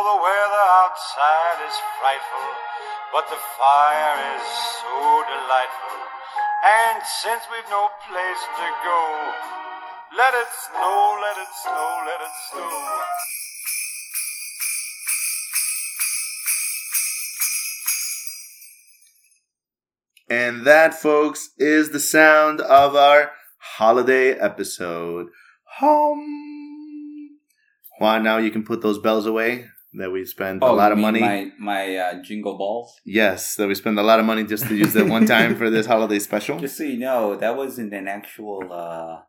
The weather outside is frightful, but the fire is so delightful. And since we've no place to go, let it snow, let it snow, let it snow. And that, folks, is the sound of our holiday episode. Home. Juan, now you can put those bells away that we spend a Oh, lot you of money. My my uh, jingle balls. Yes, that we spend a lot of money just to use that one time for this holiday special. Just so you know, that wasn't an actual uh,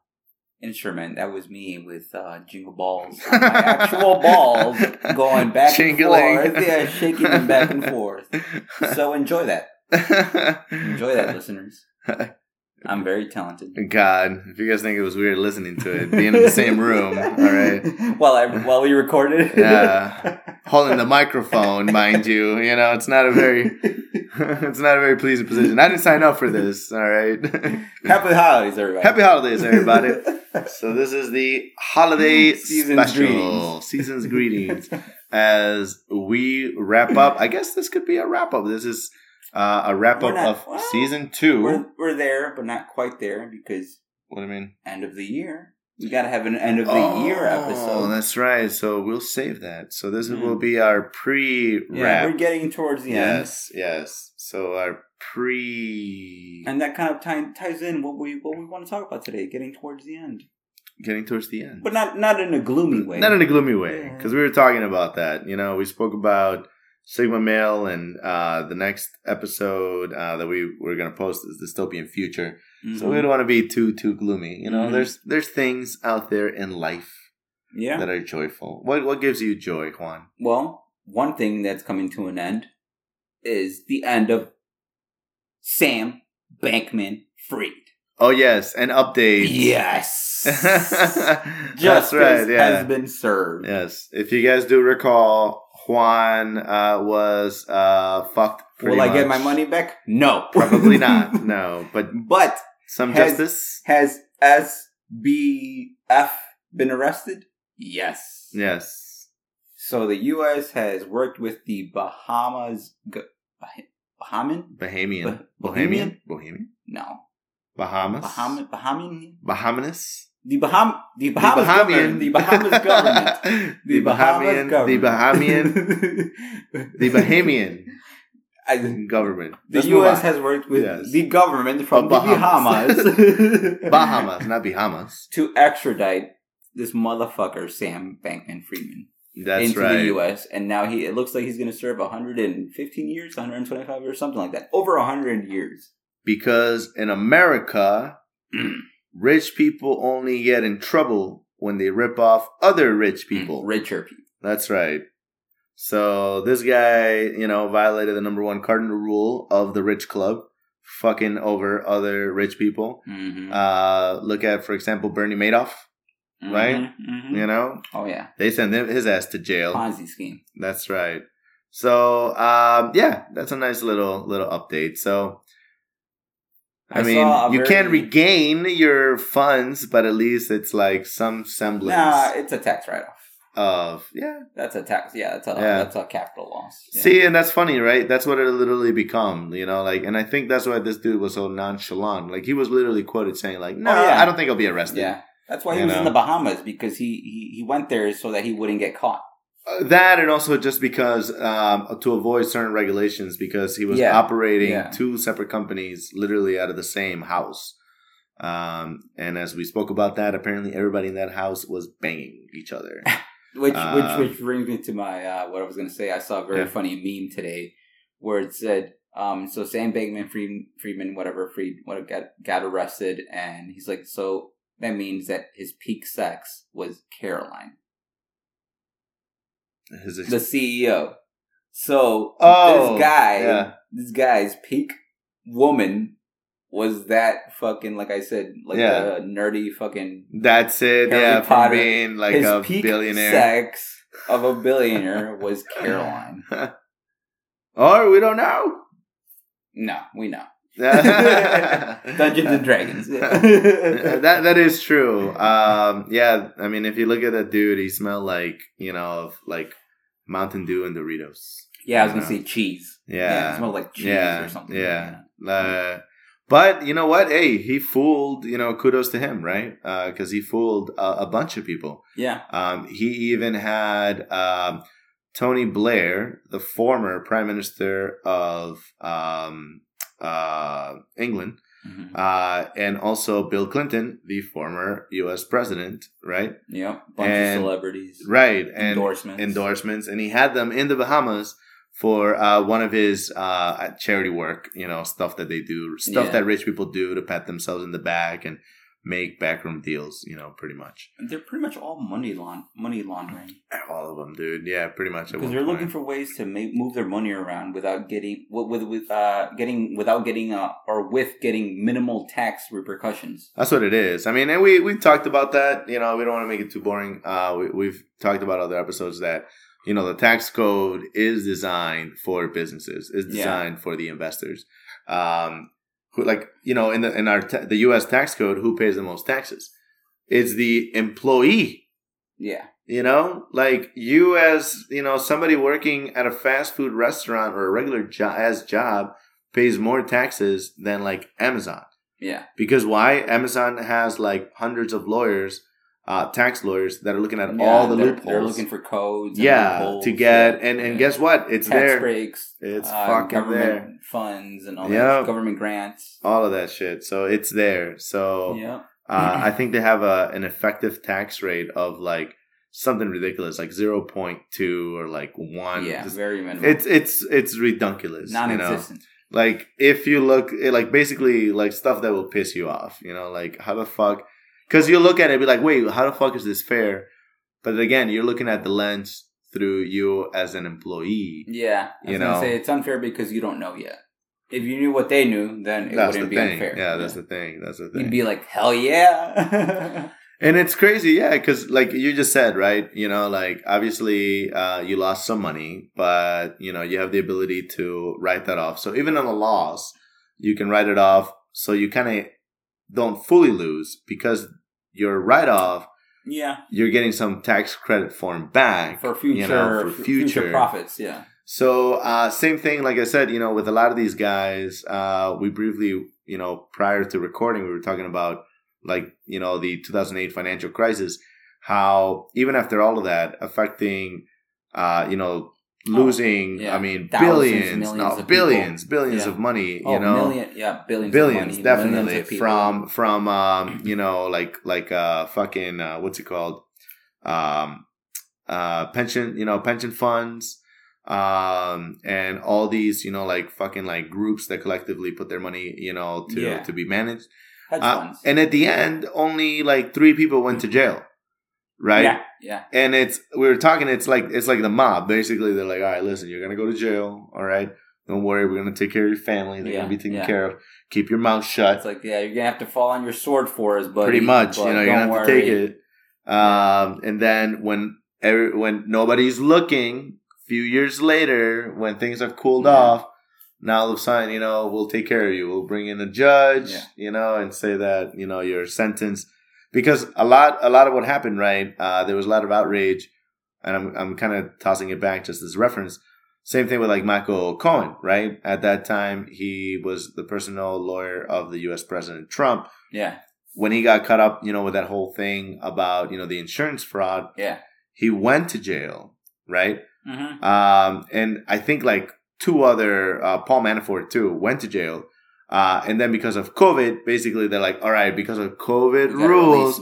instrument. That was me with uh, jingle balls. My actual balls going back Jingling. and forth. Yeah, shaking them back and forth. So enjoy that. Enjoy that, listeners. I'm very talented. God, if you guys think it was weird listening to it, being in the same room, all right, while I while we recorded. Yeah. holding the microphone, mind you, you know, it's not a very, it's not a very pleasing position. I didn't sign up for this, all right. Happy holidays, everybody. Happy holidays, everybody. So this is the holiday Season's special, greetings. season's greetings. As we wrap up, I guess this could be a wrap up. This is uh, a wrap up of well, season 2 We're we're there, but not quite there because what do you mean? end of the year. We gotta have an end of the year Oh, episode. that's right. So we'll save that. So this Mm. will be our pre yeah, wrap. we're getting towards the end. yes, yes. So our pre And that kind of tie, ties in what we what we want to talk about today, getting towards the end, getting towards the end. but not not in a gloomy way. Not in a gloomy way, Yeah. because we were talking about that. You know, we spoke about Sigma Male, and uh, the next episode uh, that we we're going to post is Dystopian Future. So we don't want to be too too gloomy. You know, Mhm. there's there's things out there in life yeah. that are joyful. What what gives you joy, Juan? Well, one thing that's coming to an end is the end of Sam Bankman Fried. Oh yes, an update. Yes. Justice right. Yeah. has been served. Yes. If you guys do recall, Juan uh, was uh, fucked. Will I get my money back? No. Probably not. No, but But some Has- justice. has SBF been arrested? Yes. Yes. So the U.S. has worked with the Bahamas. G- Bah- Bahaman? Bahamian. Bah- Bohemian. Bohemian. No. Bahamas. Bahaman? Bahamian? Bahamas. The Baham the Bahamas government. The Bahamas government. the Bahamian. The Bahamian. the Bahamian I- government. the U.S. has worked with Yes. the government from the Bahamas. Bahamas, Bahamas, not Bahamas. to extradite this motherfucker Sam Bankman Friedman That's into right. the U.S. And now he it looks like he's going to serve 115 years, 125 or something like that, over 100 years. Because in America, rich people only get in trouble when they rip off other rich people. richer people. That's right. So this guy, you know, violated the number one cardinal rule of the rich club, fucking over other rich people. Mm-hmm. Uh, look at, for example, Bernie Madoff. right? Mhm. You know, Oh yeah, they send him, his ass to jail. Ponzi scheme. That's right. So, um, yeah, that's a nice little little update. So, I, I mean, you can't regain your funds, but at least it's like some semblance Nah, it's a tax write off. of yeah. That's a tax. Yeah, that's a Yeah. that's a capital loss. Yeah. See, and that's funny, right? That's what it literally become, you know. Like, and I think that's why this dude was so nonchalant. Like, he was literally quoted saying, "Like, no, Oh, yeah. I don't think I'll be arrested." Yeah, that's why he You was know. in the Bahamas because he, he he went there so that he wouldn't get caught. That and also just because um, to avoid certain regulations because he was Yeah. operating Yeah. two separate companies literally out of the same house um, and as we spoke about that apparently everybody in that house was banging each other Which which which brings me to my uh, what I was gonna say. I saw a very Yeah. funny meme today where it said, um, so Sam Bankman Fried, Friedman, whatever Fried, what got got arrested, and he's like, so that means that his peak sex was Caroline, His ex- the CEO. So Oh, this guy, yeah. this guy's peak woman was that fucking like I said, like Yeah. the nerdy fucking that's it Harry yeah from Potter. being like his a peak billionaire sex of a billionaire was Caroline. or we don't know No, we know. Dungeons and Dragons. that that is true. Um, yeah, I mean, if you look at that dude, he smelled like you know, of like Mountain Dew and Doritos. Yeah, I was gonna Yeah. say cheese. Yeah. it smelled like cheese yeah, or something. Yeah. Uh, but you know what? Hey, he fooled. You know, kudos to him, right? Because he fooled a, a bunch of people. yeah. Um, he even had um, Tony Blair, the former Prime Minister of um, uh, England, Mhm. uh, and also Bill Clinton, the former U.S. president, right? Yep. Bunch and- of celebrities. Right, and endorsements. endorsements, and he had them in the Bahamas for uh, one of his uh, charity work. You know, stuff that they do, stuff Yeah. that rich people do to pat themselves in the back and make backroom deals. You know, pretty much They're pretty much all money laun- money laundering all of them, dude. Yeah, pretty much. because they're point. looking for ways to make move their money around without getting with with, uh getting without getting uh or with getting minimal tax repercussions. That's what it is. I mean, and we we talked about that. You know, we don't want to make it too boring. Uh, we, we've talked about other episodes that you know the tax code is designed for businesses, is Yeah. designed for the investors. Um, who like you know in the in our ta- the U.S. tax code, who pays the most taxes? It's the employee. Yeah. You know, like you as you know somebody working at a fast food restaurant or a regular as job pays more taxes than like Amazon. Yeah. Because why? Amazon has like hundreds of lawyers, uh, tax lawyers that are looking at Yeah, all the they're, loopholes. They're looking for codes. and yeah, to get and and guess what? It's tax there. breaks. It's uh, fucking government there. funds and all Yep. that government grants. All of that shit. So it's there. So Yeah. uh, I think they have a an effective tax rate of like something ridiculous, like zero point two or like one. Yeah. Just- Very minimal. it's it's it's redunculous. You know? like if you look like basically like stuff that will piss you off you know like how the fuck because you look at it and be like wait how the fuck is this fair but again you're looking at the lens through you as an employee Yeah. I was You gonna know. say it's unfair because you don't know yet. If you knew what they knew, then it that's wouldn't be thing unfair. yeah that's the thing that's the thing You'd be like, hell yeah. and it's crazy yeah because like you just said right you know like obviously uh, you lost some money but you know you have the ability to write that off so even on a loss you can write it off so you kind of don't fully lose because your write-off yeah. you're getting some tax credit form back For future, you know, for f- future, profits. Yeah. so uh, same thing like i said you know with a lot of these guys uh, we briefly you know prior to recording we were talking about like you know the 2008 financial crisis how even after all of that affecting uh, you know losing Oh, yeah. i mean Thousands, billions millions no of people. billions billions Yeah. of money you Oh, know million, yeah, billions, billions of money, definitely from from um you know like like uh fucking uh what's it called um uh pension you know pension funds um and all these you know like fucking like groups that collectively put their money you know to Yeah. to be managed uh, and at the end only like three people went to jail right Yeah, yeah, and it's we were talking it's like it's like the mob basically they're like all right listen you're gonna go to jail all right don't worry we're gonna take care of your family they're Yeah, gonna be taken yeah. care of keep your mouth shut it's like yeah, you're gonna have to fall on your sword for us, buddy. pretty much but you know you're gonna have worry. to take it um and then when every, when nobody's looking a few years later when things have cooled Yeah. off now all of a sudden you know we'll take care of you we'll bring in a judge Yeah. you know and say that you know your sentence because a lot a lot of what happened right uh there was a lot of outrage and i'm, I'm kind of tossing it back just as reference same thing with like michael cohen right at that time he was the personal lawyer of the us president trump Yeah, when he got caught up, you know, with that whole thing about, you know, the insurance fraud, yeah. he went to jail, right? Mm-hmm. Um, and I think like two other, uh, Paul Manafort too, went to jail. Uh, and then because of COVID, basically they're like, all right, because of COVID rules,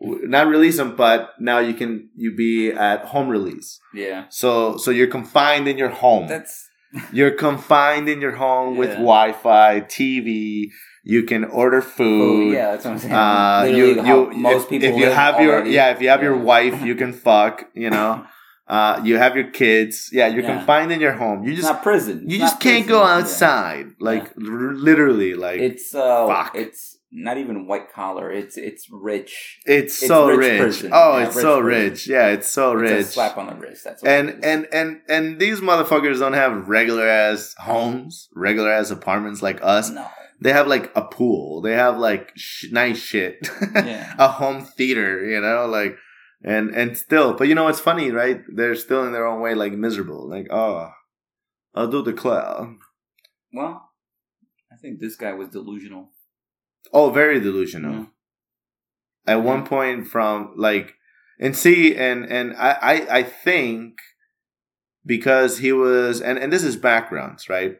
w- not release them, but now you can, you be at home release. Yeah, So, so you're confined in your home. that's You're confined in your home with Wi-Fi, TV. You can order food. oh yeah, that's what I'm saying. Uh, you, you, most if, people if you have your, already. yeah, if you have your wife, you can fuck, you know, uh, you have your kids. Yeah, you're Yeah. confined in your home. You It's just, not prison. you It's just can't prison. go Yeah. outside. Like, r- literally, like, it's, It's uh, Fuck. it's not even white collar. It's it's rich. It's so rich rich. Oh, Yeah, it's rich so prison. rich. Yeah, it's so It's rich. a slap on the wrist. That's what and and and and these motherfuckers don't have regular ass homes, regular ass apartments like us. no, They have like a pool. They have like sh- nice shit. yeah, a home theater, you know, like and and still, but you know it's funny, right? They're still in their own way, like miserable. Like, oh, I'll do the cloud. Well, I think this guy was delusional. Oh, very delusional. Yeah. At one point, from like, and see, and and I I, I think because he was, and and this is backgrounds, right?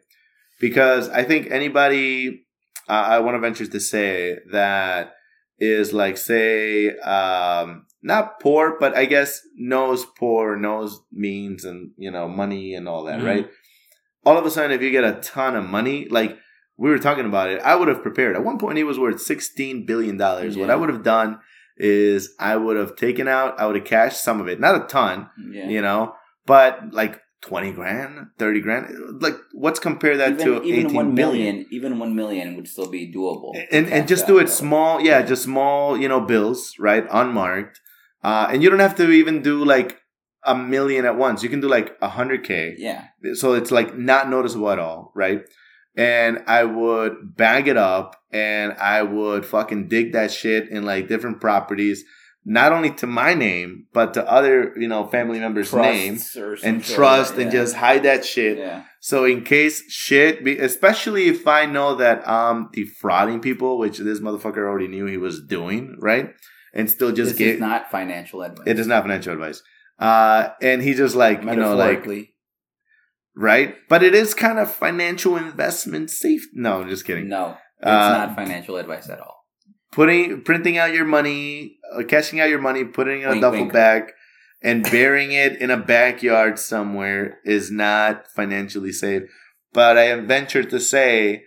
Because I think anybody, uh, I want to venture to say that is like say um not poor but i guess knows poor knows means and you know money and all that Mhm. right? All of a sudden if you get a ton of money like we were talking about it i would have prepared. At one point he was worth 16 billion dollars. What i would have done is i would have taken out i would have cashed some of it. Not a ton Yeah. you know but like 20 grand 30 grand like what's compare that even, to even 18 million, even one million would still be doable. and and just do it small yeah. just small you know bills right unmarked uh and you don't have to even do like a million at once. You can do like a hundred k. Yeah, so it's like not noticeable at all right? And i would bag it up and i would fucking dig that shit in like different properties not only to my name but to other you know family members names Trusts and trust like and just hide that shit. Yeah. so in case shit, be, especially if I know that I'm defrauding people, which this motherfucker already knew he was doing, right? And still just this get is not financial advice. it is not financial advice. Uh, and he just like you know like right, but it is kind of financial investment safe. No, I'm just kidding. no, it's Uh, not financial advice at all. Putting printing out your money, uh, cashing out your money, putting it in a Wink, duffel wink. bag. And burying it in a backyard somewhere is not financially safe. But I am ventured to say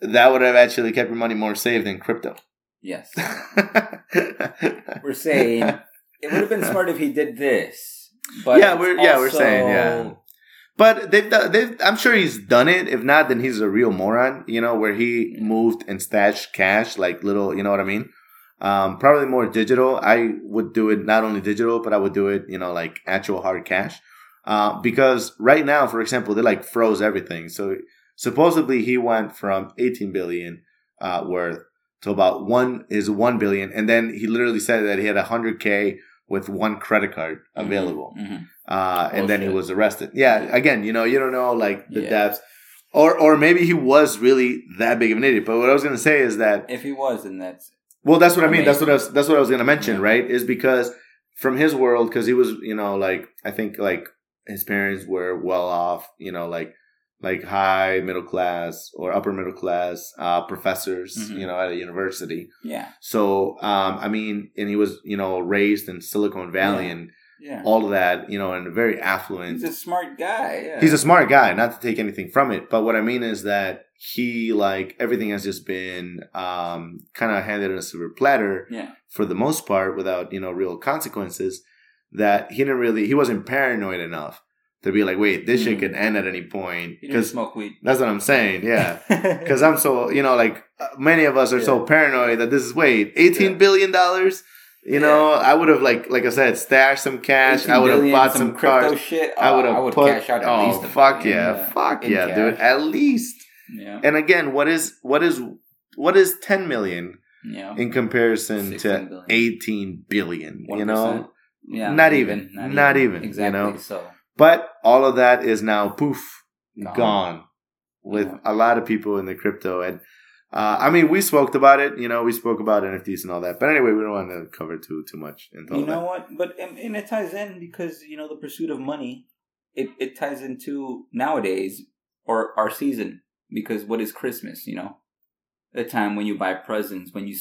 that would have actually kept your money more safe than crypto. Yes, we're saying it would have been smart if he did this. But Yeah, we're- yeah, we're saying, yeah. But they've, they've, I'm sure he's done it. If not, then he's a real moron. You know, where he moved and stashed cash like little. You know what I mean? Um, probably more digital. I would do it not only digital, but I would do it. You know, like actual hard cash. Uh, because right now, for example, they like froze everything. So supposedly he went from 18 billion uh, worth to about one is one billion, and then he literally said that he had a 100k with one credit card Mhm, available mhm. uh, and then he was arrested. Yeah, Yeah. again, you know, you don't know like the Yeah. depths, or or maybe he was really that big of an idiot. But what I was gonna say is that If he was, then that's well, that's what I mean. That's what I was, that's what I was gonna mention, Yeah. right? Is because from his world, because he was, you know, like I think like his parents were well off, you know, like like high middle class or upper middle class uh, professors, Mhm. you know, at a university. yeah, So um, I mean, and he was, you know, raised in Silicon Valley Yeah. and yeah. all of that, you know, and very affluent He's a smart guy. Yeah. he's a smart guy not to take anything from it but what i mean is that he like everything has just been um kind of handed on a silver platter yeah. for the most part without you know real consequences that he didn't really he wasn't paranoid enough to be like wait this shit Mhm. could end at any point because smoke weed. that's what i'm saying yeah because i'm so you know like uh, many of us are so paranoid that this is wait eighteen Yeah. billion dollars you know i would have like like i said stashed some cash i would have bought some, crypto cars shit. I would uh, have I would put. cash out at oh least. fuck yeah, fuck yeah, dude! At least. Yeah, And again, what is what is what is ten million yeah. in comparison to billion. eighteen billion? You know, Yeah, not even, not even, you Exactly. know? So but all of that is now poof Gone. gone, with Yeah. a lot of people in the crypto. And uh, I mean, we spoke about it. You know, we spoke about NFTs and all that. But anyway, we don't want to cover too too much into you know that. what? But and, and it ties in because you know the pursuit of money. It it ties into nowadays or our season because what is Christmas? You know, the time when you buy presents when you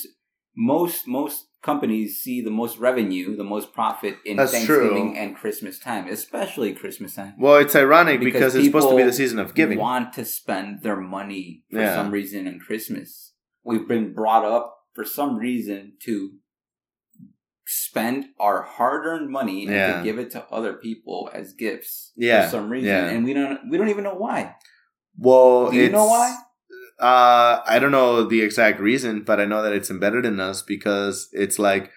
most most companies see the most revenue, the most profit in That's Thanksgiving true. and Christmas time, especially Christmas time. Well, it's ironic because, Because it's supposed to be the season of giving. Want to spend their money for Yeah. some reason in Christmas. We've been brought up for some reason to spend our hard-earned money and Yeah. to give it to other people as gifts Yeah, for some reason, yeah. and we don't we don't even know why. Well, Do you know why? Uh, I don't know the exact reason, but I know that it's embedded in us because it's like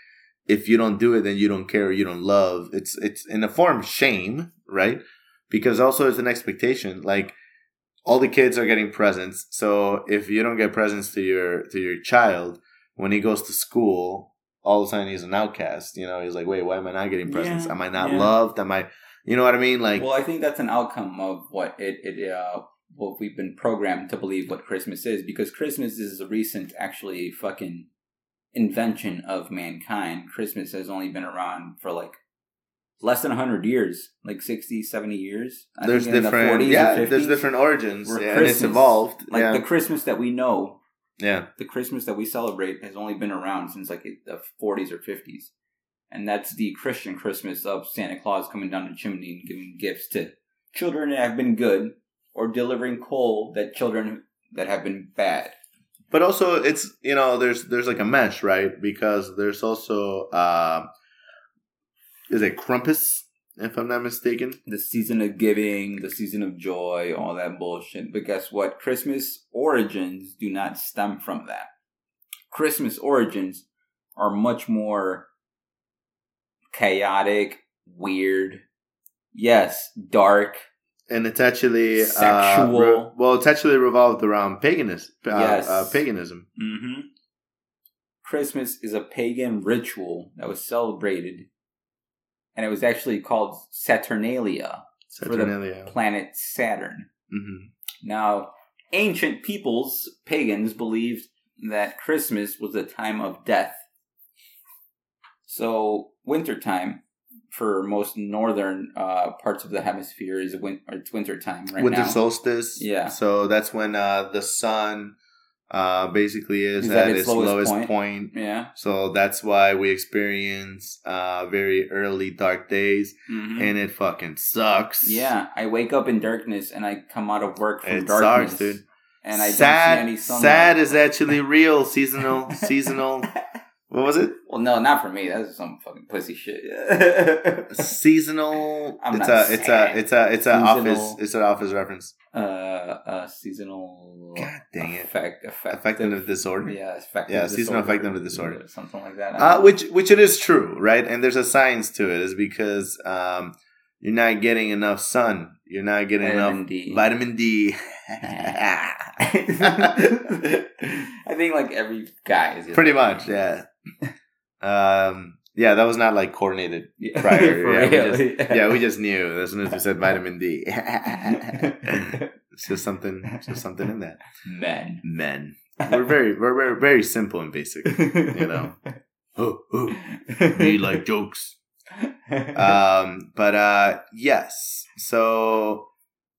if you don't do it, then you don't care, you don't love. It's it's in a form shame, right? Because also it's an expectation. Like all the kids are getting presents, so if you don't get presents to your to your child when he goes to school, all of a sudden he's an outcast. You know, he's like, wait, why am I not getting presents? Yeah, am I not yeah. loved? Am I, you know what I mean? Like, well, I think that's an outcome of what it it uh what we've been programmed to believe what Christmas is because Christmas is a recent actually fucking invention of mankind. Christmas has only been around for like less than 100 years, like 60, 70 years. I there's the different, 40s or yeah, 50s, there's different origins, yeah, and it's Christmas- evolved. Like yeah, the Christmas that we know, yeah, the Christmas that we celebrate has only been around since like the 40s or 50s. And that's the Christian Christmas of Santa Claus coming down the chimney and giving gifts to children that have been good or delivering coal that children that have been bad. but also it's you know there's there's like a mesh, right? Because there's also uh, is it Krampus, if I'm not mistaken. The season of giving, the season of joy, all that bullshit. But guess what? Christmas origins do not stem from that. Christmas origins are much more chaotic, weird, yes, dark, and it's actually uh, Sexual. re- well, it's actually revolved around paganism. Uh, Yes. uh, paganism. Mm-hmm. Christmas is a pagan ritual that was celebrated, and it was actually called Saturnalia, For the planet Saturn. hmm Now, ancient peoples, pagans, believed that Christmas was a time of death. So, wintertime for most northern uh, parts of the hemisphere is win- it's wintertime right Winter now. solstice. Yeah. So that's when uh, the sun uh, basically is, Is at, its, its lowest lowest point. point. yeah. So that's why we experience uh, very early dark days, Mhm. and it fucking sucks. Yeah, I wake up in darkness and I come out of work from It darkness, sucks, dude. And I sad, don't see any sunlight. sad is actually real. Seasonal, seasonal. What was it? well, no, not for me. That's some fucking pussy shit. Seasonal. I'm it's not a, it's a, it's a, it's a Seasonal. office. It's an office reference. uh, uh, seasonal. God dang it. Effect, effective, Affective disorder. Yeah, affective. Yeah, seasonal disorder, affective disorder. something like that. Uh, which which it is true, right? And there's a science to it, is because um, you're not getting enough sun. You're not getting Vitamin enough D. vitamin D. I think like every guy is Pretty much, yeah. Um, yeah, that was not like coordinated prior. Yeah, we just, yeah, we just knew as soon as we said vitamin D. it's just something, it's just something in that. men. Men, we're very, we're very, very simple and basic. You know, oh, oh, we like jokes. Um, but uh, yes. So,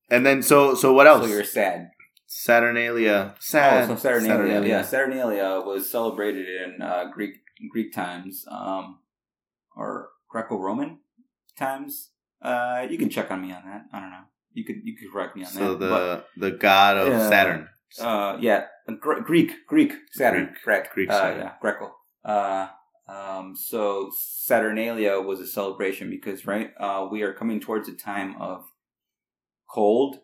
and then so, so what else? So you're sad. Saturnalia. Sad. Oh, so Saturnalia. Yeah, Saturnalia was celebrated in uh, Greek Greek times, um, or Greco-Roman times. Uh, you can check on me on that. I don't know. You could you could correct me on So that. So the the god of Yeah. Saturn. Uh, yeah, Gre- Greek Greek Saturn. Greek. Correct. Greek uh, Saturn. Yeah, Greco. Uh, um, so Saturnalia was a celebration because right, uh, we are coming towards a time of cold,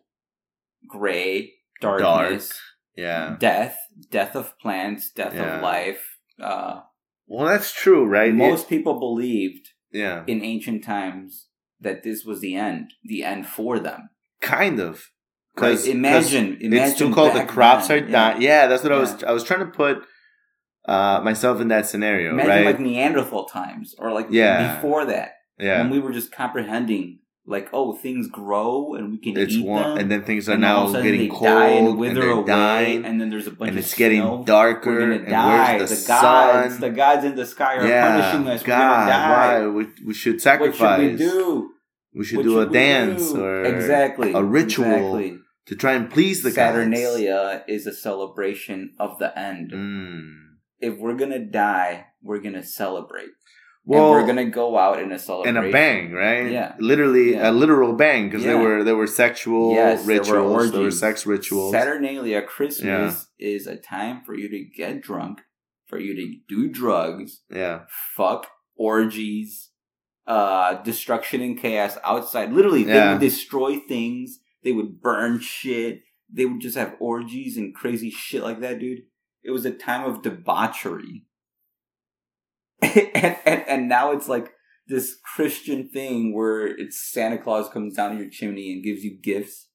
gray, darkness, Yeah. death, death of plants, death Yeah. of life. Uh, Well, that's true, right? most people believed yeah. in ancient times that this was the end, the end for them. Kind of. Like, imagine, imagine it's too cold. The crops then, are dying. Yeah, that's what I was. I was trying to put uh, myself in that scenario, Imagine right? like Neanderthal times, or like Yeah. before that, yeah, when we were just comprehending, like, oh, things grow and we can it's eat one, them, and then things are and now a getting cold, and and, wither they're away, dying, and then there's a bunch and it's getting snow. darker. We're gonna and die. where's the, The, gods, sun? the gods in the sky are yeah, punishing us. God, We're gonna die. why we, we should What sacrifice? should we do? We should What do a should we dance do? or exactly a ritual Exactly. to try and please the gods. Saturnalia is a celebration of the end. Mm. If we're gonna die, we're gonna celebrate. Well, and we're gonna go out in a in celebration. a bang, right? Yeah. literally Yeah. a literal bang because there Yeah. were there were sexual Yes, there were rituals, there were, sex rituals. Saturnalia Christmas is a time for you to get drunk, for you to do drugs, yeah, fuck, orgies, uh, destruction and chaos outside. Literally, they Yeah. would destroy things. They would burn shit. They would just have orgies and crazy shit like that, dude. It was a time of debauchery. and, and, and now it's like this Christian thing where it's Santa Claus comes down your chimney and gives you gifts.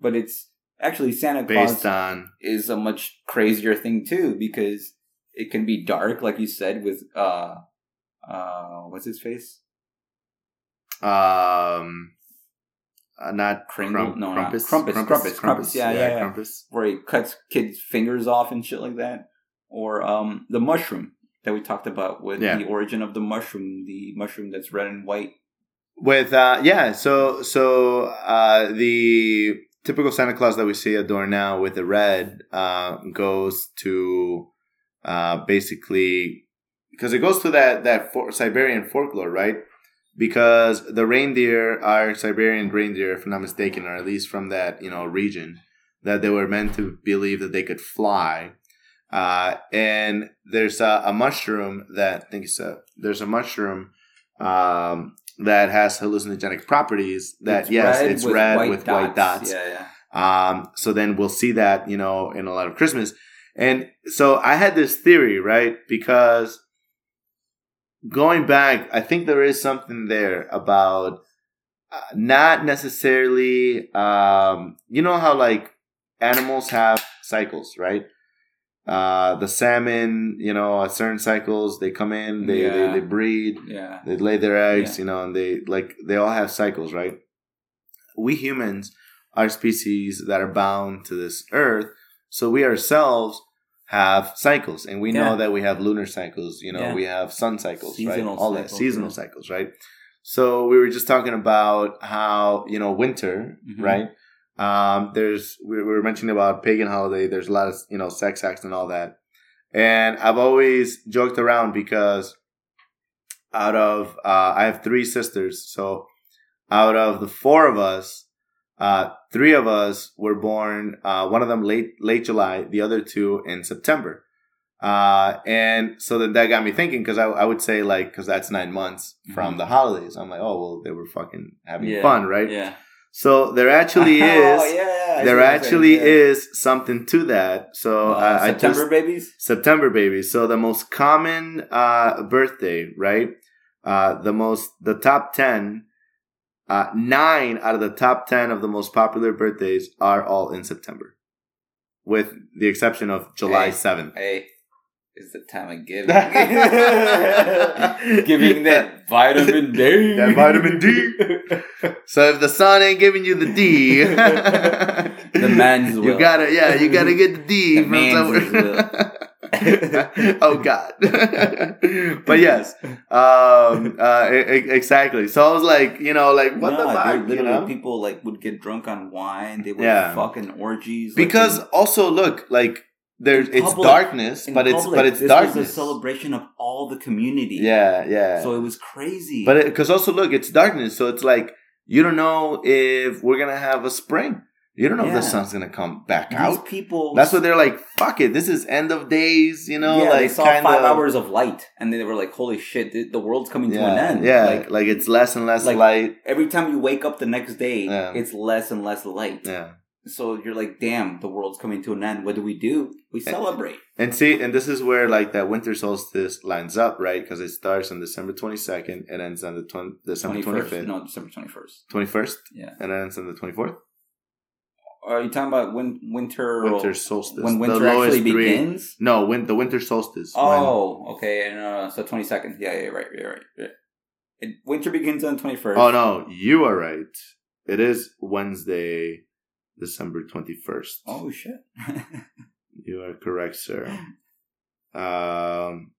But it's actually Santa Claus on is a much crazier thing too because it can be dark, like you said, with uh, uh, what's his face? Um, uh, not Kringle? Crump- No, not- Krumpus? Krumpus, Krumpus, Krumpus, yeah, yeah, yeah. Krumpus. Where he cuts kids' fingers off and shit like that, or um, the mushroom that we talked about with Yeah. the origin of the mushroom, the mushroom that's red and white. With uh, yeah, so so uh, the typical Santa Claus that we see adorned now with the red uh, goes to uh, basically because it goes to that that for- Siberian folklore, right? Because the reindeer are Siberian reindeer, if I'm not mistaken, or at least from that you know region, that they were meant to believe that they could fly. Uh, and there's a, a mushroom that I think it's a there's a mushroom um, that has hallucinogenic properties. That yes, red it's red with white dots. Yeah, yeah. Um, so then we'll see that, you know, in a lot of Christmas. And so I had this theory, right? Because going back, I think there is something there about uh, not necessarily, um, you know, how like animals have cycles, right? Uh, the salmon, you know, at certain cycles, they come in, they, Yeah. they, they breed, Yeah. they lay their eggs, Yeah. you know, and they like they all have cycles, right? We humans are species that are bound to this earth, so we ourselves have cycles, and we know that we have lunar cycles, you know, we have sun cycles, Seasonal right? All that seasonal cycles, right? So we were just talking about how you know winter, Mhm. right? Um, there's we we were mentioning about pagan holiday. There's a lot of you know sex acts and all that, and I've always joked around because out of uh, I have three sisters, so out of the four of us, uh, three of us were born. Uh, one of them late late July, the other two in September. Uh, and so then that got me thinking because I, I would say like because that's nine months from Mhm. the holidays. I'm like, oh well, they were fucking having Yeah. fun, right? Yeah. So there actually Oh, is yeah, there actually saying, yeah. is something to that. So Uh, September just babies. September baby. So the most common uh, birthday, right? Uh, the most the top ten, uh, nine out of the top ten of the most popular birthdays are all in September, with the exception of July seventh. Hey, it's the time of giving. giving that vitamin D. That vitamin D. So if the sun ain't giving you the D, The man's You gotta, yeah, you gotta get the D The from man's somewhere. oh God! but yes, um, uh, exactly. So I was like, you know, like what the fuck, dude, you know? people like would get drunk on wine. They would Yeah. fucking orgies. Because in- also, look, like there's it's public- darkness, but it's public, but it's this was a celebration of all the community. Yeah, yeah. So it was crazy. but because also look, it's darkness, so it's like you don't know if we're gonna have a spring. You don't know if the sun's gonna come back these out. people. That's what they're like. Fuck it. This is end of days. You know, yeah, like they saw kinda, five hours of light, and they were like, "Holy shit, the, the world's coming Yeah, to an end." yeah. like Like, it's less and less like- light. every time you wake up the next day, Yeah. it's less and less light. Yeah. So you're like, "Damn, the world's coming to an end." What do we do? We celebrate. And see, and this is where like that winter solstice lines up, right? Because it starts on December twenty second and ends on the 20, December Twenty twenty first, fifth, no, December twenty first. twenty first, Yeah. and then ends on the twenty fourth. Are you talking about when winter? Winter solstice. when winter actually three- begins? No, win the winter solstice. when- Oh, okay. And uh, so twenty second. Yeah, yeah, right, yeah, right. Yeah. It, winter begins on twenty first. oh no, you are right. It is Wednesday, December twenty first. Oh shit. You are correct, sir. Um,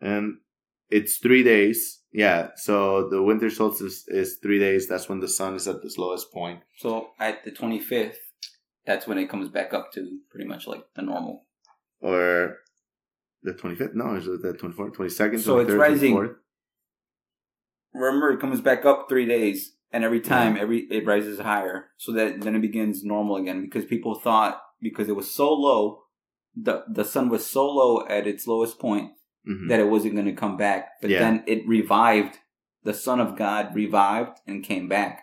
and it's three days. Yeah. So the winter solstice is three days. That's when the sun is at its lowest point. so at the twenty fifth, that's when it comes back up to pretty much like the normal. Or the 25th? No, is it the 24th, 22nd, So it's rising. 24th? Remember, it comes back up three days, and every time, every it rises higher. So that then it begins normal again because people thought because it was so low, the the sun was so low at its lowest point Mhm. that it wasn't going to come back. But Yeah. then it revived. The Son of God revived and came back.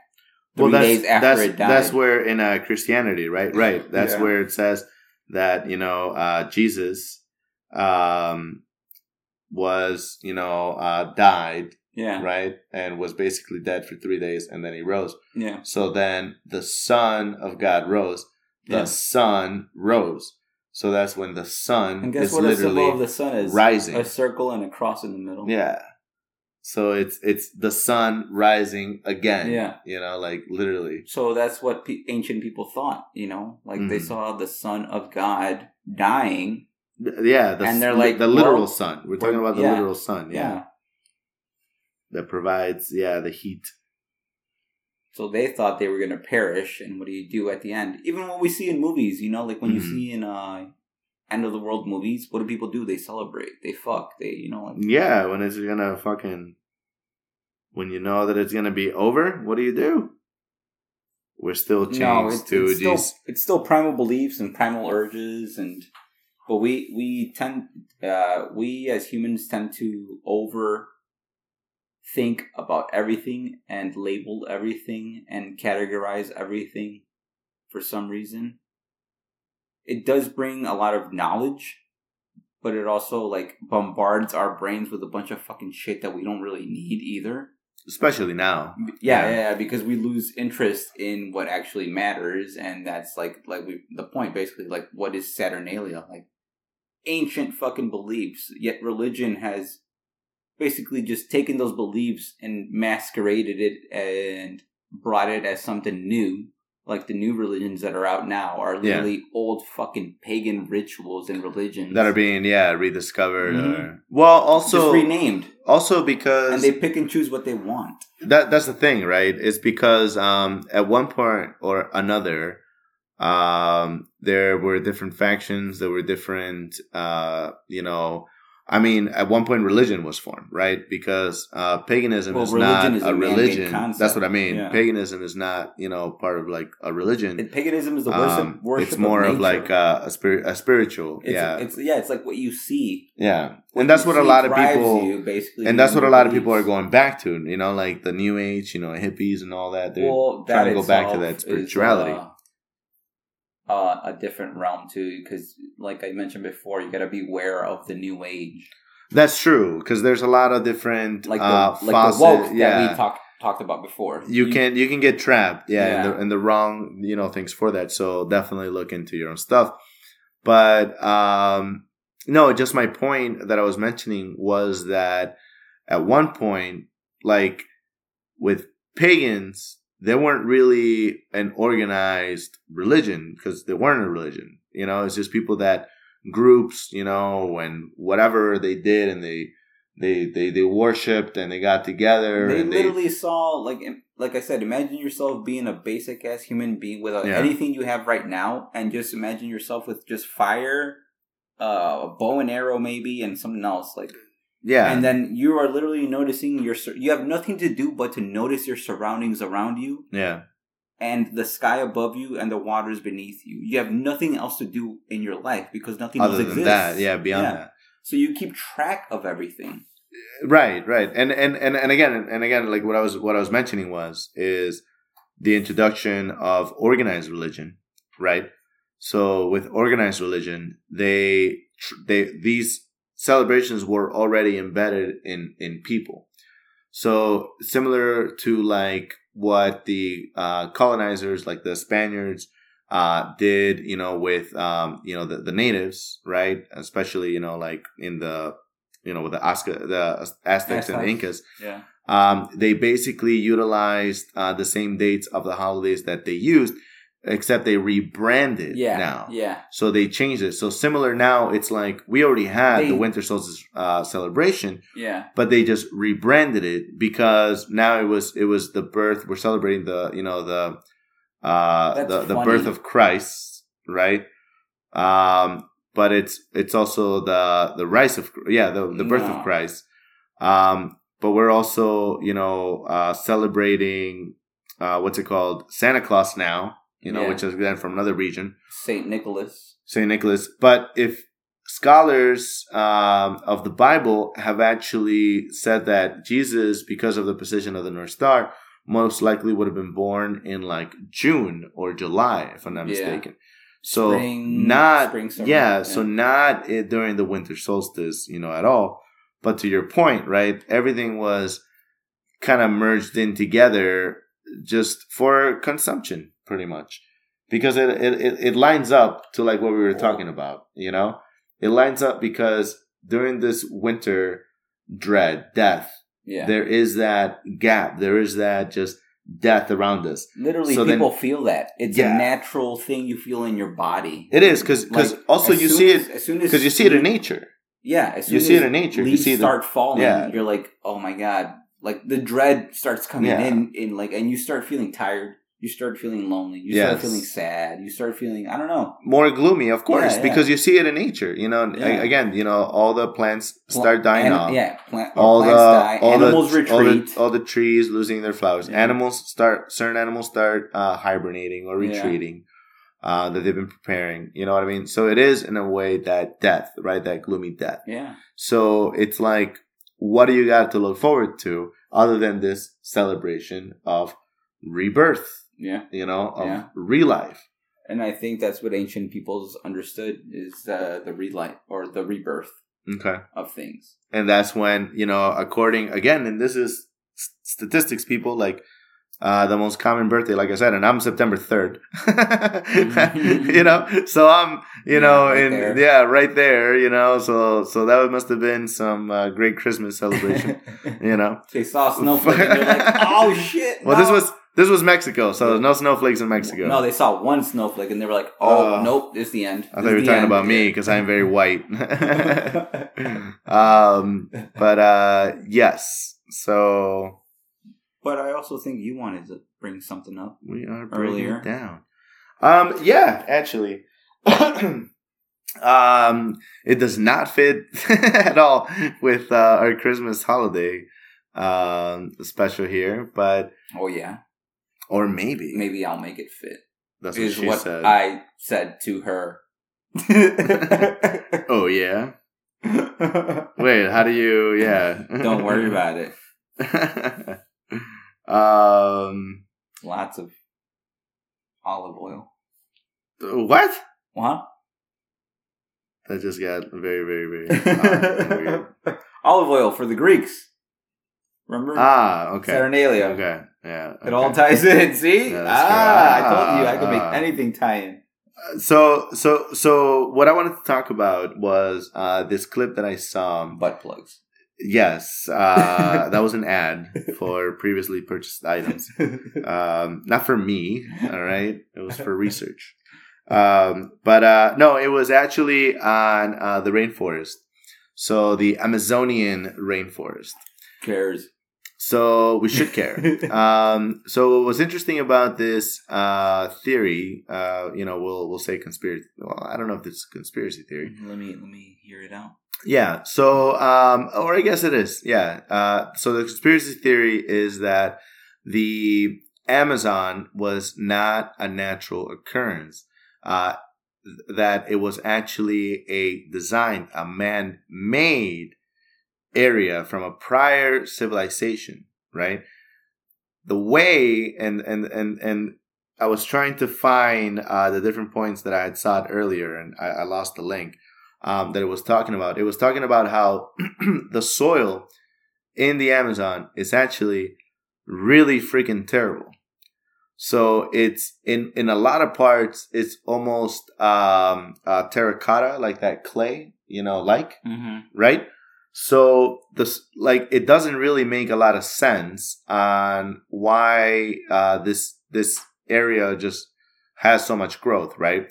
Well, that's, days after that's, it died. that's where in uh, Christianity, right? Right. That's Yeah. where it says that, you know, uh, Jesus um, was, you know, uh, died, yeah, right? And was basically dead for three days and then he rose. yeah, So then the Son of God rose. The Yeah. Son rose. So that's when the sun And guess is what a symbol literally of the sun is? rising. A circle and a cross in the middle. Yeah. So it's it's the sun rising again. Yeah. You know, like literally. So that's what pe- ancient people thought, you know? Like they Mhm. saw the son of God dying. Yeah, the, And they're like, the literal well, sun. We're talking about the yeah. literal sun. Yeah. Yeah. That provides yeah the heat. So they thought they were going to perish. And what do you do at the end? Even what we see in movies, you know, like when you Mhm. see in uh, end of the world movies, what do people do? They celebrate. They fuck. They, you know, like. Yeah, when it's gonna fucking when you know that it's gonna be over, what do you do? We're still chained No, it's, to it's, still, these. it's still primal beliefs and primal urges and but we we tend uh we as humans tend to over think about everything and label everything and categorize everything for some reason it does bring a lot of knowledge but it also like bombards our brains with a bunch of fucking shit that we don't really need either especially now. yeah, Yeah. yeah, because we lose interest in what actually matters, and that's like like we the point basically like what is Saturnalia like ancient fucking beliefs. Yet religion has basically just taken those beliefs and masqueraded it and brought it as something new. Like the new religions that are out now are Yeah. literally old fucking pagan rituals and religions That are being yeah rediscovered. Mhm. Or, well, also also renamed, also because and they pick and choose what they want. that that's the thing, right? It's because um, at one point or another, um, there were different factions. There were different, uh, you know. I mean, at one point, religion was formed, right? Because uh, paganism Well, is not is a a religion. That's what I mean. Yeah. Paganism is not, you know, part of like a religion. Paganism is the worship. Um, worship it's more of, nature. like uh, a spirit, a spiritual. It's, yeah, it's yeah, it's like what you see. yeah, What and that's what a lot of people you, basically, and that's what a lot of people are going back to you know like the new age you know hippies and all that they're Well, that trying to go back to that that is, spirituality uh, uh, a different realm too, because like I mentioned before, you got to be aware of the new age, that's true because there's a lot of different like the uh like the woke yeah that we talked talked about before. you can you can get trapped yeah, Yeah. In, the, in the wrong you know things for that so definitely look into your own stuff but um no just my point that i was mentioning was that at one point like with pagans they weren't really an organized religion because they weren't a religion you know it's just people that groups you know and whatever they did and they they they, they worshipped and they got together They literally saw like like I said, imagine yourself being a basic ass human being without Yeah. anything you have right now, and just imagine yourself with just fire, uh, a bow and arrow maybe, and something else like. Yeah And then you are literally noticing your. You have nothing to do but to notice your surroundings around you, yeah and the sky above you, and the waters beneath you. You have nothing else to do in your life because nothing other else than exists. that yeah beyond Yeah. that So you keep track of everything. right right and and and, and again and again like what i was what i was mentioning was is the introduction of organized religion right so with organized religion they they these celebrations were already embedded in in people so similar to like what the uh, colonizers like the spaniards uh, did you know with um, you know the, the natives right especially you know like in the you know with the Azca, the Aztecs and. Incas Yeah. um, they basically utilized uh, the same dates of the holidays that they used except they rebranded Yeah. now Yeah. so they changed it so similar now it's like we already had They- the winter solstice uh, celebration Yeah. but they just rebranded it because now it was it was the birth we're celebrating the you know the uh the, the birth of christ right um but it's it's also the the rise of yeah the, the birth No. of christ um but we're also you know uh celebrating uh what's it called santa claus now you know Yeah. which is again from another region Saint Nicholas. St. Nicholas. But if scholars um, of the Bible have actually said that Jesus, because of the position of the North Star, most likely would have been born in like June or July, if I'm not Yeah. mistaken. So Spring- not spring, summer, yeah, yeah. so not i- during the winter solstice, you know, at all. But to your point, right? Everything was kind of merged in together just for consumption, pretty much. because it, it it lines up to like what we were talking about. You know, it lines up because during this winter dread, death, Yeah. there is that gap. There is that just death around us. Literally, So then- people feel that. It's Yeah. a natural thing you feel in your body. It is because Like, also you see as- it as soon as because you see it in nature. Yeah, as soon You see as it in nature. You see the- start falling. Yeah. You're like, oh my god! Like the dread starts coming Yeah. in, in like, and you start feeling tired. You start feeling lonely. You Yes. start feeling sad. You start feeling, I don't know. More gloomy, of course, Yeah, yeah. because you see it in nature. You know, Yeah. again, you know, all the plants start dying An- off. Yeah, plant, all the die. all animals the, all retreat. the all the trees losing their flowers. Animals start certain animals start uh, hibernating or retreating uh, that they've been preparing. You know what I mean? So it is in a way that death, right? That gloomy death. yeah, So it's like, what do you got to look forward to other than this celebration of rebirth? Yeah. You know, of Yeah. relife. And I think that's what ancient peoples understood is uh, the relight or the rebirth Okay. of things. and that's when you know according again and this is statistics people like uh the most common birthday like i said and i'm september 3rd you know so i'm you Yeah, know right in there. yeah right there you know so so that must have been some uh, great christmas celebration you know they saw snowflake and they're like, "Oh shit!" well no." this was this was mexico so there's no snowflakes in mexico No, they saw one snowflake and they were like, "Oh, Uh, nope, it's the end." i thought you were talking end." about me because i'm very white um but uh yes so But I also think you wanted to bring something up. We are bringing Earlier. it down. Um, yeah, actually. um, it does not fit at all with uh, our Christmas holiday um, special here, but Oh yeah, or maybe maybe I'll make it fit. that's what Is she what said. I said to her. oh yeah. Wait, how do you? Yeah. Don't worry about it. um, Lots of olive oil. what? What? That just got very, very, very odd and weird. olive oil for the Greeks. Remember? Ah, okay. Saturnalia. Okay, yeah. It all ties in. See? Yeah, ah. I told you I could make Ah. anything tie in. So, so, so, what I wanted to talk about was uh, this clip that I saw. Butt plugs. Yes, uh, that was an ad for previously purchased items. Um, not for me, all right. It was for research. Um, but uh, no, it was actually on uh, the rainforest. So the Amazonian rainforest. Cares. So we should care. um, so what's interesting about this uh, theory, uh, you know, we'll we'll say conspiracy. Well, I don't know if it's a conspiracy theory. Let me let me hear it out. Yeah. So, um, or I guess it is. Yeah. Uh, so the conspiracy theory is that the Amazon was not a natural occurrence. Uh, that it was actually a design, a man-made area from a prior civilization, right? The way and and and and I was trying to find uh, the different points that I had it earlier, and I, I lost the link um, that it was talking about. It was talking about how the soil in the Amazon is actually really freaking terrible. So it's in in a lot of parts, it's almost um, uh, terracotta, like that clay, you know, like Mm-hmm. right? So this like it doesn't really make a lot of sense on why uh, this this area just has so much growth, right?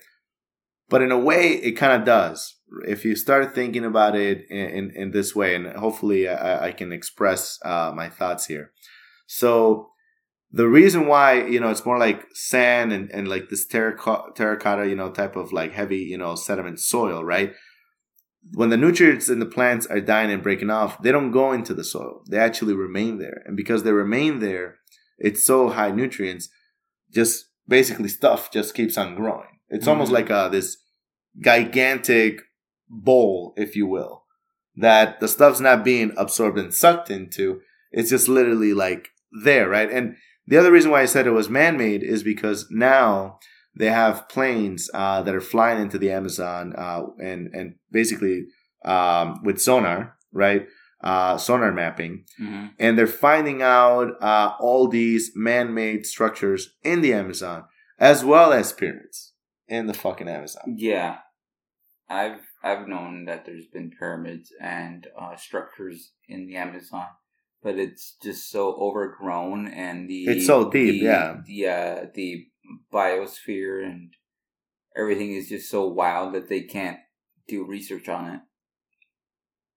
But in a way, it kind of does. If you start thinking about it in, in, in this way, and hopefully I, I can express uh, my thoughts here. So the reason why you know it's more like sand and, and like this terracotta, terracotta you know type of like heavy you know sediment soil, right? When the nutrients in the plants are dying and breaking off, they don't go into the soil. They actually remain there. And because they remain there, it's so high nutrients, just basically stuff just keeps on growing. It's almost Mhm. like uh, this gigantic bowl, if you will, that the stuff's not being absorbed and sucked into. It's just literally like there, right? And the other reason why I said it was man made is because now they have planes uh, that are flying into the Amazon uh, and and basically um, with sonar, right? Uh, sonar mapping, Mm-hmm. and they're finding out uh, all these man-made structures in the Amazon. as well as pyramids in the fucking Amazon. Yeah, I've I've known that there's been pyramids and uh, structures in the Amazon, but it's just so overgrown and the It's so deep, the, yeah. the uh, the biosphere and everything is just so wild that they can't do research on it.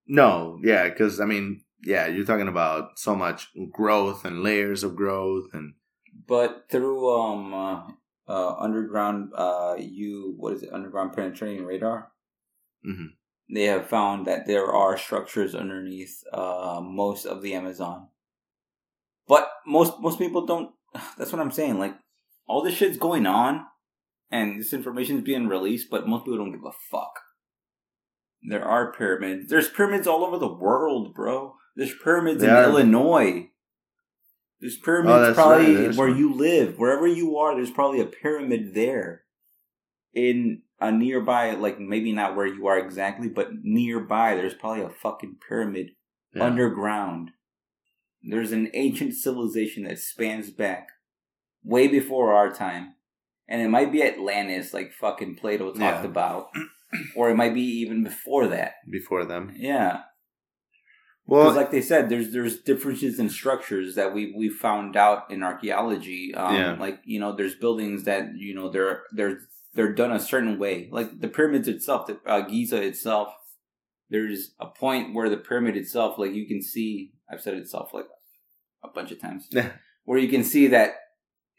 No, yeah, because I mean, yeah, you're talking about so much growth and layers of growth and But through um uh, uh underground uh you what is it underground penetrating radar, mm-hmm. they have found that there are structures underneath uh most of the Amazon. But most most people don't. That's what I'm saying. Like all this shit's going on, and this information is being released, but most people don't give a fuck. There are pyramids. There's pyramids all over the world, bro. There's pyramids in Illinois. There's pyramids Oh, probably right, where one. you live, wherever you are. There's probably a pyramid there, in a nearby, like maybe not where you are exactly, but nearby. There's probably a fucking pyramid yeah. underground. There's an ancient civilization that spans back way before our time. And it might be Atlantis, like fucking Plato talked Yeah. about. or it might be even before that. before them. Yeah. Well, Because like they said, there's there's differences in structures that we we found out in archaeology. Um, Yeah. Like you know, there's buildings that you know they're they're they're done a certain way. Like the pyramids itself, the uh, Giza itself. There's a point where the pyramid itself, like you can see, I've said itself like a bunch of times, where you can see that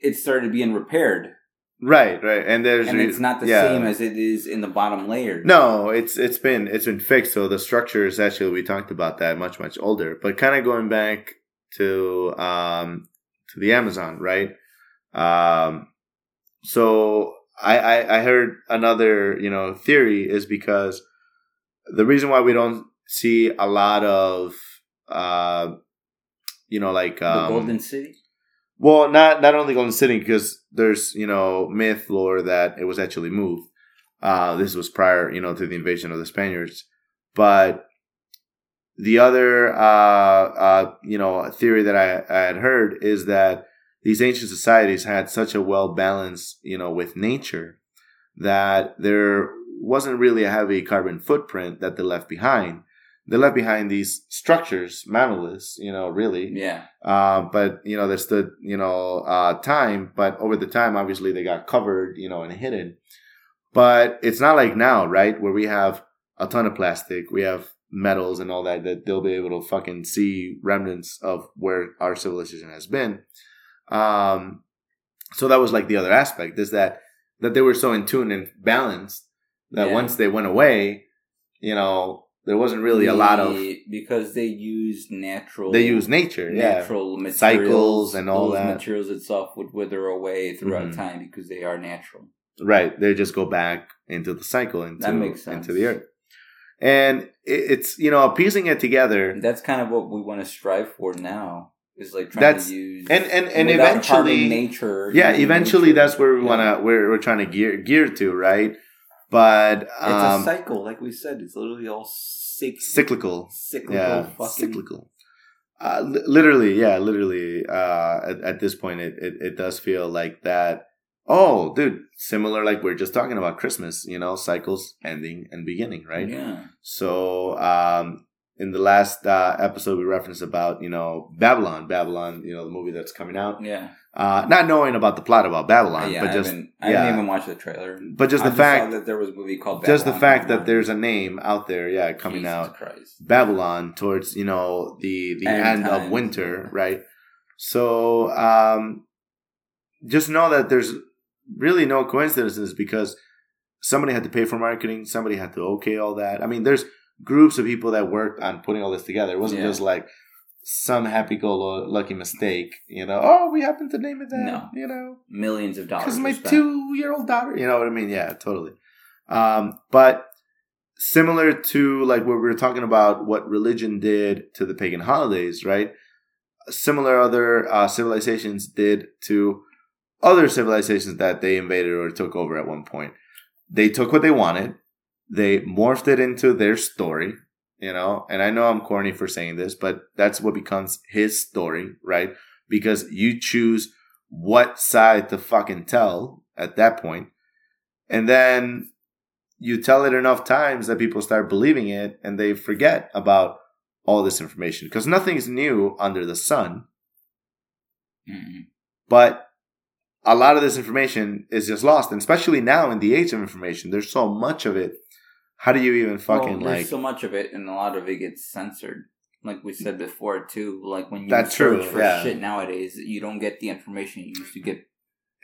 it started being repaired, right, right, and there's and it's not the yeah. same as it is in the bottom layer. No, it's it's been it's been fixed. So the structure is actually we talked about that much much older. But kind of going back to um to the Amazon, right? Um, so I, I I heard another you know theory is because the reason why we don't see a lot of uh you know like the um, Golden City. Well, not not only Golden City because there's you know myth lore that it was actually moved. Uh, this was prior, you know, to the invasion of the Spaniards, but the other uh, uh, you know theory that I, I had heard is that these ancient societies had such a well balance, you know, with nature that there wasn't really a heavy carbon footprint that they left behind. They left behind these structures, monoliths, you know, really, Yeah. uh, but you know, they stood, you know, uh, time. But over the time, obviously, they got covered, you know, and hidden. But it's not like now, right, where we have a ton of plastic, we have metals and all that that they'll be able to fucking see remnants of where our civilization has been. Um, so that was like the other aspect is that that they were so in tune and balanced that Yeah. once they went away, you know, there wasn't really a lot of because they use natural they use nature, yeah. natural materials Cycles and all that. materials itself would wither away throughout Mhm. time because they are natural Right. They just go back into the cycle, into, That makes sense. into the earth. And it, it's, you know, piecing it together. that's kind of what we want to strive for now is like trying That's- to use And, and, and eventually, nature yeah, eventually nature. that's where we Yeah. want to, we're, we're trying to gear, gear to, right? But, it's um, a cycle like we said it's literally all cyc- cyclical. cyclical Yeah. fucking Cyclical. Uh, li- literally, yeah, literally, uh, at, at this point, it, it, it does feel like that. Oh, dude, similar like we're just talking about Christmas, you know, cycles ending and beginning, right? yeah So um, in the last uh, episode, we referenced about you know Babylon, Babylon, you know the movie that's coming out. yeah Uh, not knowing about the plot about Babylon, yeah but I just haven't, I yeah. haven't even watched the trailer But just I the fact- saw that there was a movie called just the fact that there's a name out there, yeah, coming Jesus out. Christ. Babylon towards you know the the End end, of winter, right? So um, just know that there's really no coincidences because somebody had to pay for marketing, somebody had to okay all that. I mean, there's groups of people that worked on putting all this together. It wasn't Yeah. just like some happy-go-lucky mistake, you know. Oh, we happened to name it that, No. you know millions of dollars because my two year old daughter you know what i mean yeah totally um but similar to like what we were talking about what religion did to the pagan holidays right similar other uh, civilizations did to other civilizations that they invaded or took over at one point they took what they wanted they morphed it into their story you know and i know i'm corny for saying this but that's what becomes his story right because you choose what side to fucking tell at that point. And then you tell it enough times that people start believing it and they forget about all this information because nothing's new under the sun. Mm-mm. But a lot of this information is just lost, and especially now in the age of information, there's so much of it. How do you even fucking well, like? so much of it, and a lot of it gets censored. Like we said before, too. Like when you That's search true, for yeah. shit nowadays, you don't get the information you used to get.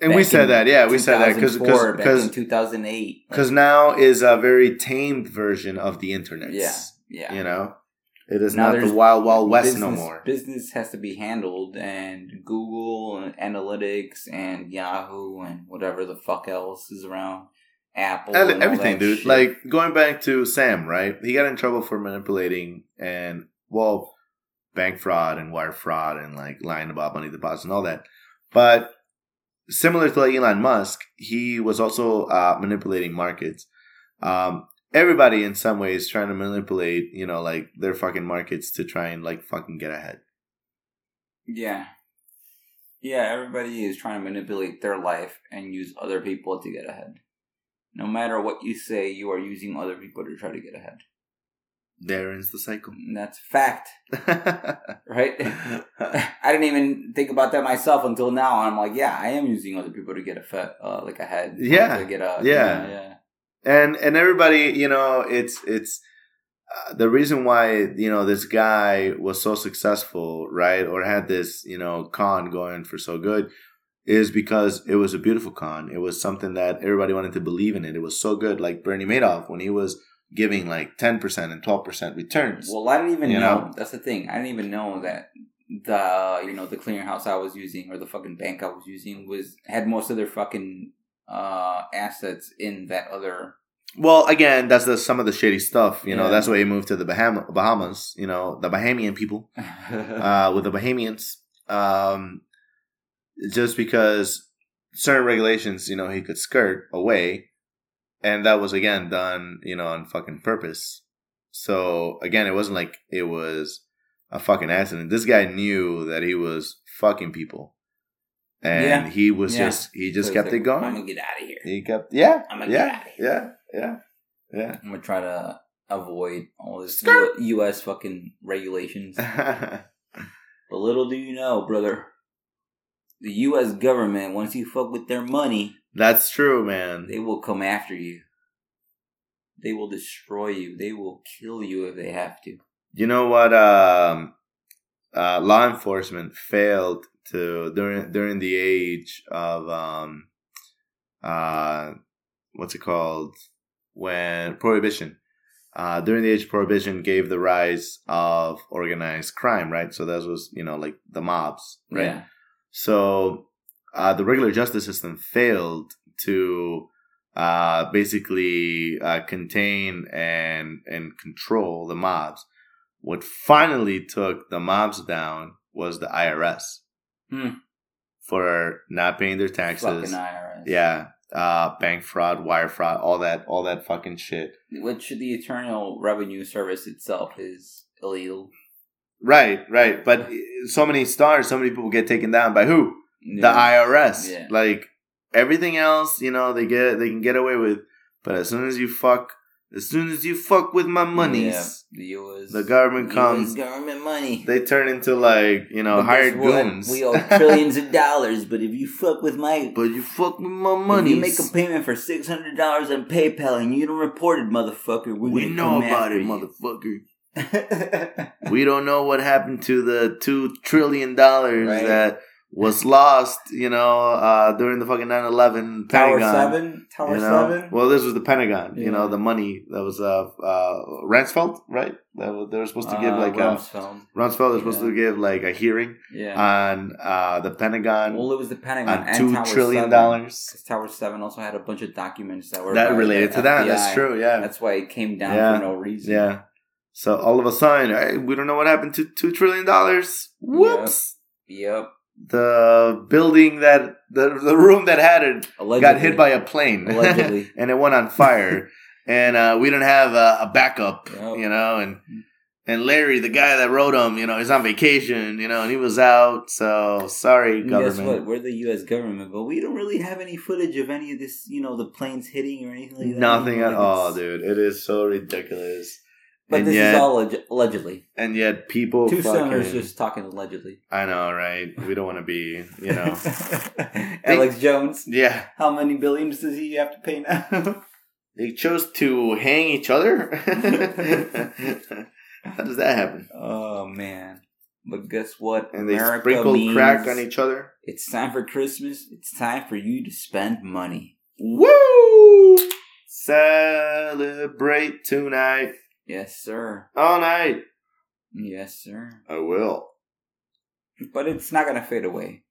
and we said that, yeah, we said that because 2004, back because in two thousand eight. because now is a very tamed version of the internet. yeah, yeah. you know, it is Now not the wild wild west business, no more. Business has to be handled, and Google and Analytics and Yahoo and whatever the fuck else is around, Apple, And and all everything, dude. shit. Like going back to Sam, right? He got in trouble for manipulating and well, bank fraud and wire fraud and like lying about money deposits and all that. But similar to like Elon Musk, he was also uh, manipulating markets. Um, everybody in some ways trying to manipulate, you know, like their fucking markets to try and like fucking get ahead. yeah, yeah. Everybody is trying to manipulate their life and use other people to get ahead. No matter what you say, you are using other people to try to get ahead. There ends the cycle. And that's fact, right? I didn't even think about that myself until now. I'm like, yeah, I am using other people to get a fe- uh, like ahead. Yeah, to get a yeah. yeah. and and everybody you know it's it's uh, the reason why you know this guy was so successful right or had this you know con going for so good is because it was a beautiful con it was something that everybody wanted to believe in it it was so good like bernie madoff when he was giving like 10% and 12% returns Well, I didn't even You know. know? That's the thing. I didn't even know that the you know the clearinghouse I was using or the fucking bank I was using was had most of their fucking uh assets in that other. well again that's the some of the shady stuff you know that's why he moved to the Bahama, bahamas you know the bahamian people uh, with the Bahamians, um, just because certain regulations, you know, he could skirt away, and that was again done, you know, on fucking purpose. So again, it wasn't like it was a fucking accident. This guy knew that he was fucking people, and Yeah. he was Yeah. just he just So kept it's it going. I'm gonna get out of here. he kept yeah I'm gonna get yeah outta here. yeah yeah yeah. I'm gonna try to avoid all this U- U.S. fucking regulations. But little do you know, brother, the U.S. government once you fuck with their money, That's true, man. they will come after you. They will destroy you. They will kill you if they have to. You know what? Um, uh, law enforcement failed to during during the age of um, uh, what's it called? When prohibition. Uh, during the age of prohibition gave the rise of organized crime, right? So that was, you know, like the mobs, right? Yeah. So uh, the regular justice system failed to uh, basically uh, contain and and control the mobs. What finally took the mobs down was the IRS Hmm. for not paying their taxes. Fucking. IRS. Yeah, uh, bank fraud, wire fraud, all that, all that fucking shit. Which the Internal Revenue Service itself is illegal. Right, right. But so many stars, so many people get taken down by who? the IRS. Yeah. Like everything else, you know, they get they can get away with. But as soon as you fuck, as soon as you fuck with my monies, Yeah, the US. the government comes. government money. They turn into like you know But hired goons. We owe trillions of dollars, but if you fuck with my but you fuck with my money. you make a payment for six hundred dollars on PayPal and you don't report it, motherfucker, we know about it, you. motherfucker. We don't know what happened to the two trillion dollars Right. that was lost, you know, uh, during the fucking 9-11 Tower Seven, Tower you know? Seven. Well, this was the Pentagon. You know, the money that was uh, uh, Ransfeld, right? That was, they were supposed to give Uh, like a Rumsfeld. Rumsfeld was supposed Yeah. to give like a hearing Yeah. on uh, the Pentagon well, it was the Pentagon on and two Tower trillion 7. Tower Seven also had a bunch of documents that were That related to that. That's true. Yeah, That's why it came down Yeah. for no reason. yeah. So all of a sudden, hey, we don't know what happened to two trillion dollars. Whoops! Yep. The building that the the room that had it Allegedly. got hit by a plane, Allegedly. and it went on fire. and uh, we don't have a, a backup, Yep. you know, and And Larry, the guy that wrote them, you know, he's on vacation, you know, and he was out. So sorry, And government. Guess what? We're the U.S. government, but we don't really have any footage of any of this. You know, the planes hitting or anything like that. Nothing at like, all, dude. It is so ridiculous. But and this yet, is all alleg- allegedly. and yet people Two fucking. senators just talking allegedly. I know, right? We don't want to be, you know. Alex Jones. yeah, How many billions does he have to pay now? they chose to hang each other. How does that happen? oh man! But guess what? And they America sprinkled means crack on each other. It's time for Christmas. It's time for you to spend money. Woo! Celebrate tonight, Yes, sir. all night. Yes, sir. I will. But it's not gonna fade away.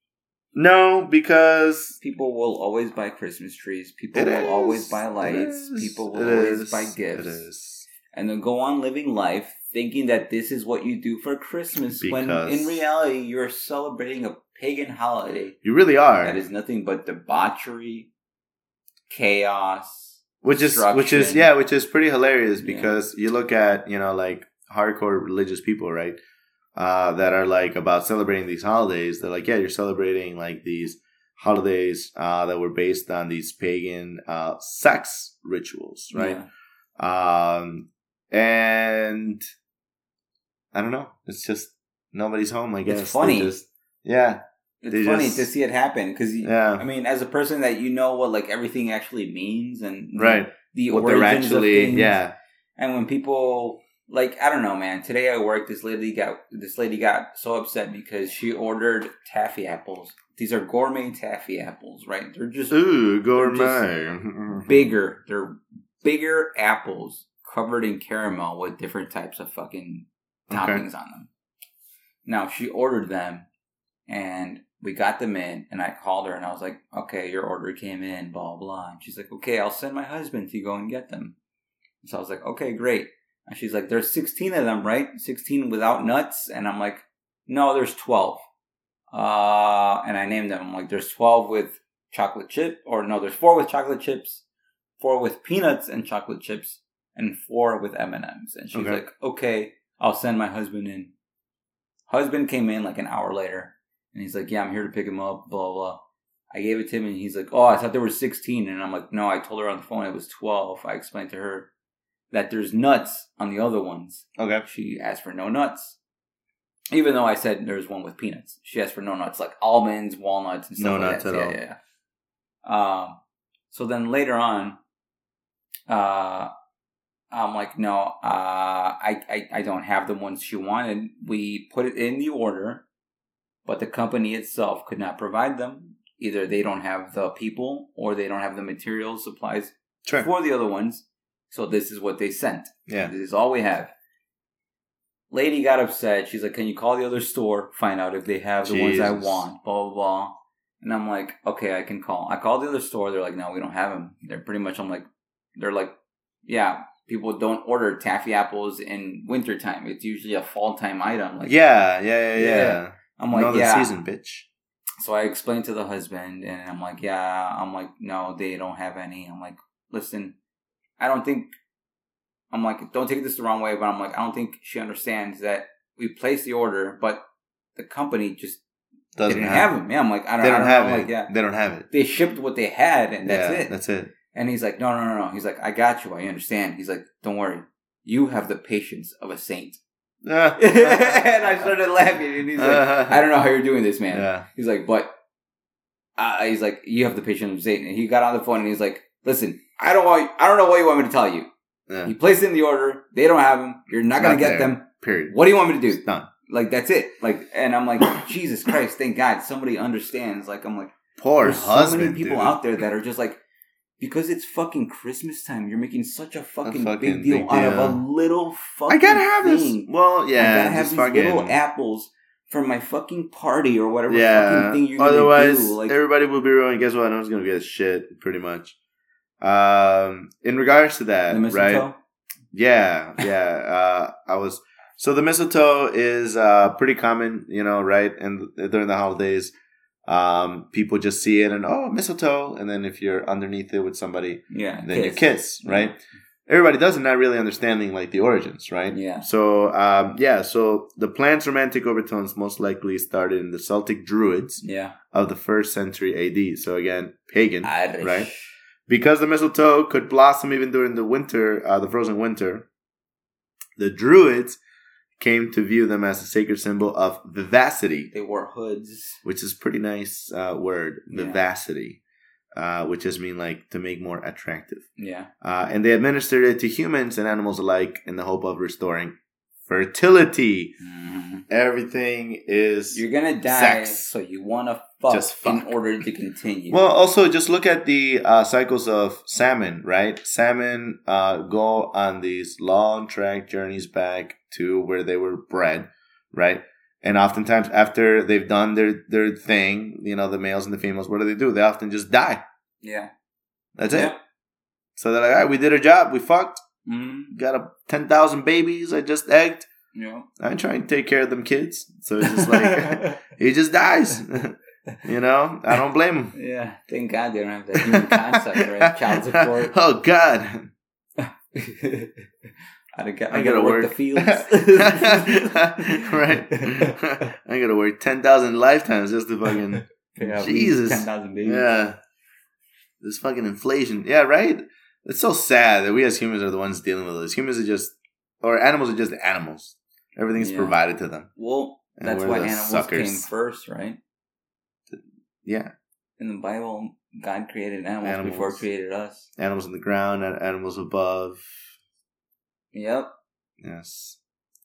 No, because People will always buy Christmas trees. People will is. always buy lights. People will always is. buy gifts. is. And then go on living life thinking that this is what you do for Christmas when in reality you're celebrating a pagan holiday You really are. that is nothing but debauchery, chaos. Which is which is yeah, which is pretty hilarious Yeah. because you look at you know like hardcore religious people, right? Uh, that are like about celebrating these holidays. They're like, yeah, you're celebrating like these holidays uh, that were based on these pagan uh, sex rituals, right? Yeah. Um, and I don't know. It's just nobody's home. I guess They funny. just- yeah, It's They funny just- to see it happen because yeah, I mean, as a person that you know what like everything actually means and right. the What they're origins actually, of things. yeah, And when people like I don't know, man. Today I work. This lady got this lady got so upset because she ordered taffy apples. These are gourmet taffy apples, right? They're just ooh, They're gourmet, bigger. They're bigger apples covered in caramel with different types of fucking Okay. toppings on them. Now she ordered them, and we got them in, and I called her and I was like, "Okay, your order came in, blah blah." And she's like, "Okay, I'll send my husband to go and get them." So I was like, "Okay, great." And she's like, "There's 16 of them, right? 16 without nuts?" And I'm like, "No, there's 12." Uh, and I named them. I'm like, "There's 12 with chocolate chip, or no, there's four with chocolate chips, four with peanuts and chocolate chips, and four with M and M's." And she's Okay. like, "Okay, I'll send my husband in." Husband came in like an hour later, and he's like, "Yeah, I'm here to pick him up." Blah blah. I gave it to him, and he's like, "Oh, I thought there were 16." And I'm like, "No, I told her on the phone it was 12." I explained to her that there's nuts on the other ones. Okay. She asked for no nuts. Even though I said there's one with peanuts, she asked for no nuts, like almonds, walnuts, and stuff No like nuts that. at yeah, all. Yeah, yeah. Um, so then later on, uh, I'm like, no, uh, I, I, I don't have the ones she wanted. We put it in the order, but the company itself could not provide them. Either they don't have the people or they don't have the materials, supplies Sure. for the other ones. So this is what they sent. Yeah. This is all we have. Lady got upset. She's like, "Can you call the other store, find out if they have the ones I want?" Blah blah blah. And I'm like, "Okay, I can call." I called the other store. They're like, "No, we don't have them." They're pretty much. I'm like, they're like, "Yeah, people don't order taffy apples in wintertime. It's usually a fall time item." Like, yeah, yeah, yeah, yeah. Yeah. I'm like, Another "Yeah." season, bitch. So I explained to the husband, and I'm like, yeah, I'm like, no, they don't have any. I'm like, listen, I don't think, I'm like, don't take this the wrong way, but I'm like, I don't think she understands that we placed the order, but the company just Doesn't didn't have, have them. Yeah, I'm like, I don't, They don't don't have know. it. Like, yeah, They don't have it. they shipped what they had, and that's yeah, it. That's it. and he's like, no, no, no, no. He's like, I got you. I understand. He's like, don't worry. You have the patience of a saint. and I started laughing, and he's like, I don't know how you're doing this, man. Yeah. He's like, but uh, he's like, you have the patience of Satan. And he got on the phone and he's like, listen, I don't want, I don't know what you want me to tell you. Yeah. He placed in the order. They don't have them. You're not It's gonna get there. them. Period. What do you want me to do? It's done. Like that's it. Like, and I'm like, Jesus Christ, thank God somebody understands. Like, I'm like, Poor there's husband. so many people dude. out there that are just like, because it's fucking Christmas time, you're making such a fucking, fucking big deal big out of a little fucking. I gotta have this. thing. Well, I gotta have these fucking. little apples for my fucking party or whatever yeah. fucking thing you're gonna Otherwise, do. Like, everybody will be ruined. Guess what? No one's gonna get shit. Pretty much. Um, in regards to that, right? Yeah, yeah. uh, I was so the mistletoe is uh pretty common, you know, right? And during the holidays, um, people just see it and oh, mistletoe, and then if you're underneath it with somebody, Yeah, then you kiss, right? everybody does it, not really understanding like the origins, right? Yeah. So um, yeah, so the plant's romantic overtones most likely started in the Celtic Druids Yeah. of the first century AD. So again, pagan, Irish. right? Because the mistletoe could blossom even during the winter, uh, the frozen winter. The Druids came to view them as a sacred symbol of vivacity, They wore hoods. which is a pretty nice uh, word, Yeah. vivacity, uh, which just mean like to make more attractive. Yeah. Uh, and they administered it to humans and animals alike in the hope of restoring fertility. Mhm. Everything is You're gonna die, Sex. so you wanna fuck, Just fuck. in order to continue. well. Also, just look at the uh, cycles of salmon. Right, salmon uh, go on these long track journeys back to where they were bred. Right, and oftentimes after they've done their their thing, you know, the males and the females, what do they do? They often just die. yeah. That's it. So they're like, all right, we did our job. We fucked. Mm-hmm. Got a ten thousand babies. I just egged. Yeah. I try and take care of them kids. So it's just like he just dies. you know, I don't blame him. yeah. Thank God they don't have that human concept, right? Child support. oh God. I, gotta, I I gotta work, work. the fields. right. I gotta work ten thousand lifetimes just to fucking Yeah, Jesus. Ten thousand babies. yeah. This fucking inflation. Yeah, right. It's so sad that we as humans are the ones dealing with this. Humans are just, or animals are just animals. Everything's Yeah. provided to them. Well, And that's why the animals suckers. came first, right? Yeah, In the Bible, God created animals, Animals. before he created us. animals in the ground, animals above. Yep. Yes.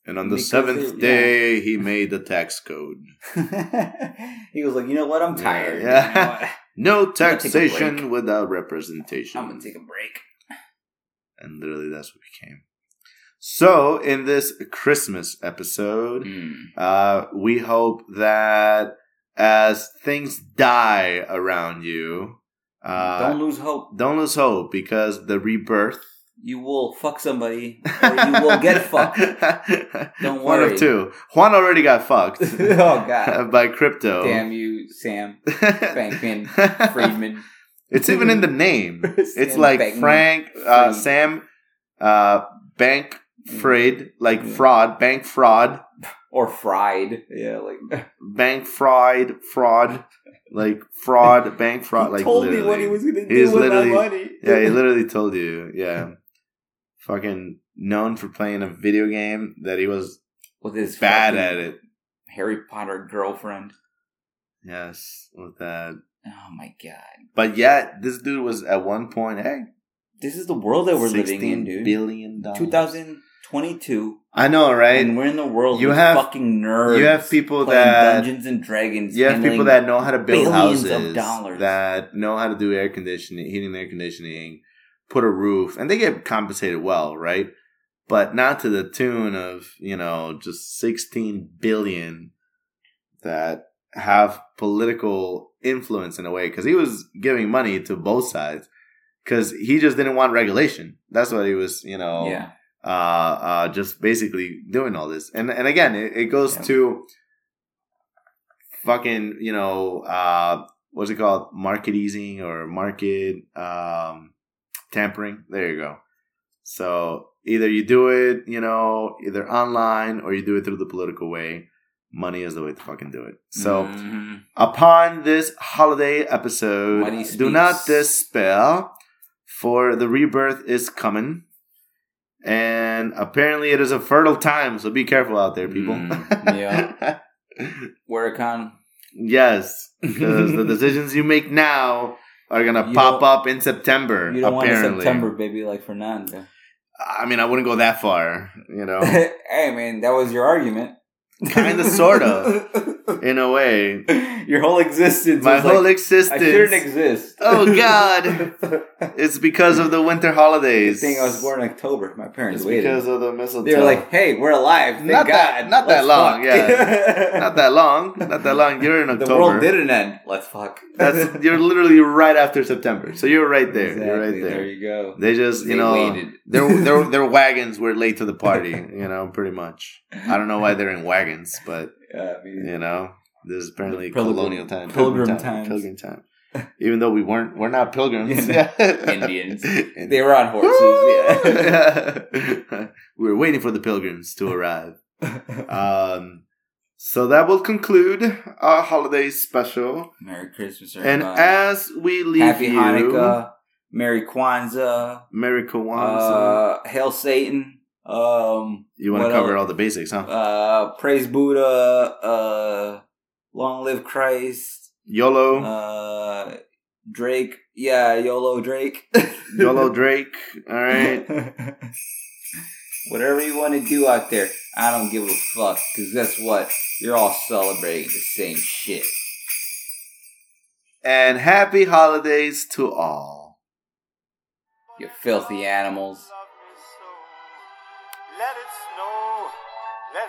And on the Because seventh it- day, he made the tax code. he was like, you know what? I'm tired. Yeah. You know? No gonna take a taxation without representation. I'm gonna take a break. and literally, that's what became. So, in this Christmas episode, Mm. uh, we hope that as things die around you, uh, Don't lose hope. don't lose hope because the rebirth You will fuck somebody, or you will get fucked. Don't worry. One of two. Juan already got fucked oh God! by crypto. Damn you, Sam Bankman Friedman. it's even in the name. It's like Bankman Frank, uh, Sam, uh, Bank Fried, like fraud, bank fraud, or fried. Yeah, like bank fraud, fraud, like fraud, bank fraud. Like told me literally. what he was gonna do He's with my literally- money. Yeah, he literally told you. Yeah, fucking known for playing a video game that he was with his bad at it. Harry Potter girlfriend. Yes, with that. Oh my god! But yet, this dude was at one point, hey, This is the world that we're living in, $16 dude. billion dollars. 2022, I know, right? and we're in the world. You have- fucking nerds. you have people that- Dungeons and Dragons. You have people that know how to build billions of houses, dollars. that know how to do air conditioning, heating, air conditioning, put a roof, and they get compensated well, right? But not to the tune of you know just sixteen billion that have political influence in a way because he was giving money to both sides because he just didn't want regulation. That's what he was, you know Yeah, uh, uh, just basically doing all this. And and again, it, it goes Yeah. to fucking you know uh, what's it called? Market easing or market um, tampering. There you go. So either you do it, you know, either online or you do it through the political way. Money is the way to fucking do it. So Mhm. upon this holiday episode, do not despair, for the rebirth is coming. And apparently, it is a fertile time, so be careful out there, people. Mm, yeah. con. yes, because the decisions you make now are gonna You pop up in September. You don't want a September baby like Fernando. I mean, I wouldn't go that far, you know, hey man, that was your argument. Kinda, sorta. in a way. Your whole existence. My whole like, existence. I shouldn't exist. Oh, God. It's because of the winter holidays. thing I was born in October. My parents It's waited. because of the mistletoe. they were like, "Hey, we're alive. Thank Not God. that- not that Let's long, fuck." yeah. not that long. Not that long. You're in October. the world didn't end. Let's fuck. That's you're literally right after September. So you're right there. You're right there. There you go. They just you They know waited. their their their wagons were late to the party. You know, pretty much. I don't know why they're in wagons, but Yeah, I mean, you know, this is apparently Pilgrim- colonial time, pilgrim time. pilgrim time. Even though we weren't, we're not pilgrims. Yeah. Indians. They were on horses. yeah. we were waiting for the pilgrims to arrive. Um, so that will conclude our holiday special. Merry Christmas, And as we leave Happy you, Hanukkah. Merry Kwanzaa. Merry Kwanzaa. Uh, Hail Satan. Um, you want to cover all the basics, huh? uh, praise Buddha. Uh, long live Christ. YOLO, Uh, Drake. Yeah, YOLO Drake. YOLO Drake. All right. Whatever you want to do out there, I don't give a fuck. Cause guess what? You're all celebrating the same shit. And happy holidays to all. You filthy animals.